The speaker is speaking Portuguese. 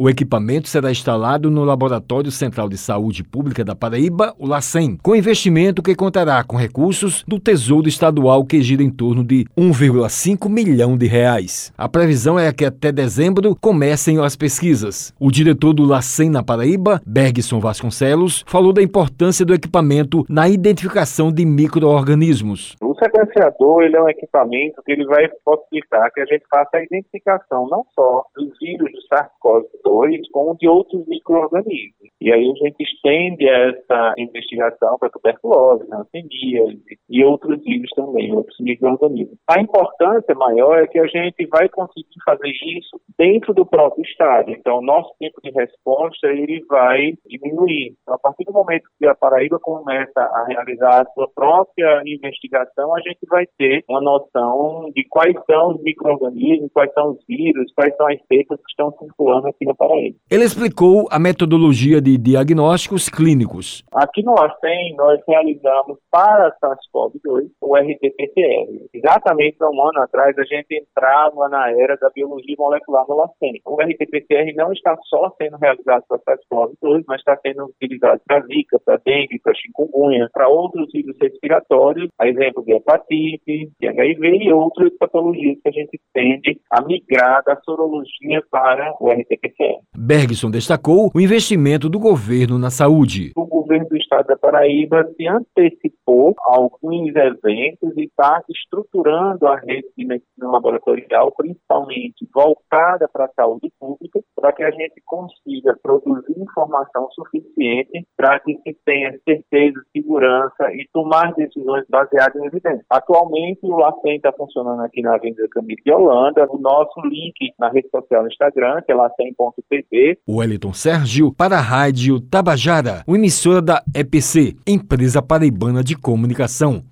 O equipamento será instalado no Laboratório Central de Saúde Pública da Paraíba, o LACEN, com investimento que contará com recursos do Tesouro Estadual que gira em torno de 1,5 milhão de reais. A previsão é que até dezembro comecem as pesquisas. O diretor do LACEN na Paraíba, Bergson Vasconcelos, falou da importância do equipamento na identificação de micro-organismos. O sequenciador ele é um equipamento que ele vai possibilitar que a gente faça a identificação não só dos vírus do SARS-CoV-2, como de outros micro-organismos. E aí a gente estende essa investigação para tuberculose, leucemia e outros vírus também, outros micro-organismos. A importância maior é que a gente vai conseguir fazer isso dentro do próprio estado. Então, o nosso tempo de resposta ele vai diminuir. Então, a partir do momento que a Paraíba começa a realizar a sua própria investigação, a gente vai ter uma noção de quais são os micro-organismos, quais são os vírus, quais são as cepas que estão circulando aqui no Paraíba. Ele explicou a metodologia de diagnósticos clínicos. Aqui no LACEN, nós realizamos para SARS-CoV-2 o RT-PCR. Exatamente há um ano atrás, a gente entrava na era da biologia molecular no LACEN. O RT-PCR não está só sendo realizado para SARS-CoV-2, mas está sendo utilizado para Zika, para dengue, para chikungunya, para outros vírus respiratórios, a exemplo de hepatite, de HIV e outras patologias que a gente tende a migrar da sorologia para o RT-PCR. Bergson destacou o investimento do governo na saúde. O governo estado da Paraíba se antecipou a alguns eventos e está estruturando a rede de medicina laboratorial, principalmente voltada para a saúde pública, para que a gente consiga produzir informação suficiente para que se tenha certeza, segurança e tomar decisões baseadas em evidência. Atualmente, o LACEN está funcionando aqui na Avenida Camilo de Holanda. O nosso link na rede social no Instagram, que é. O Wellington Sérgio para a Rádio Tabajara, emissora da EPC, Empresa Paraibana de Comunicação.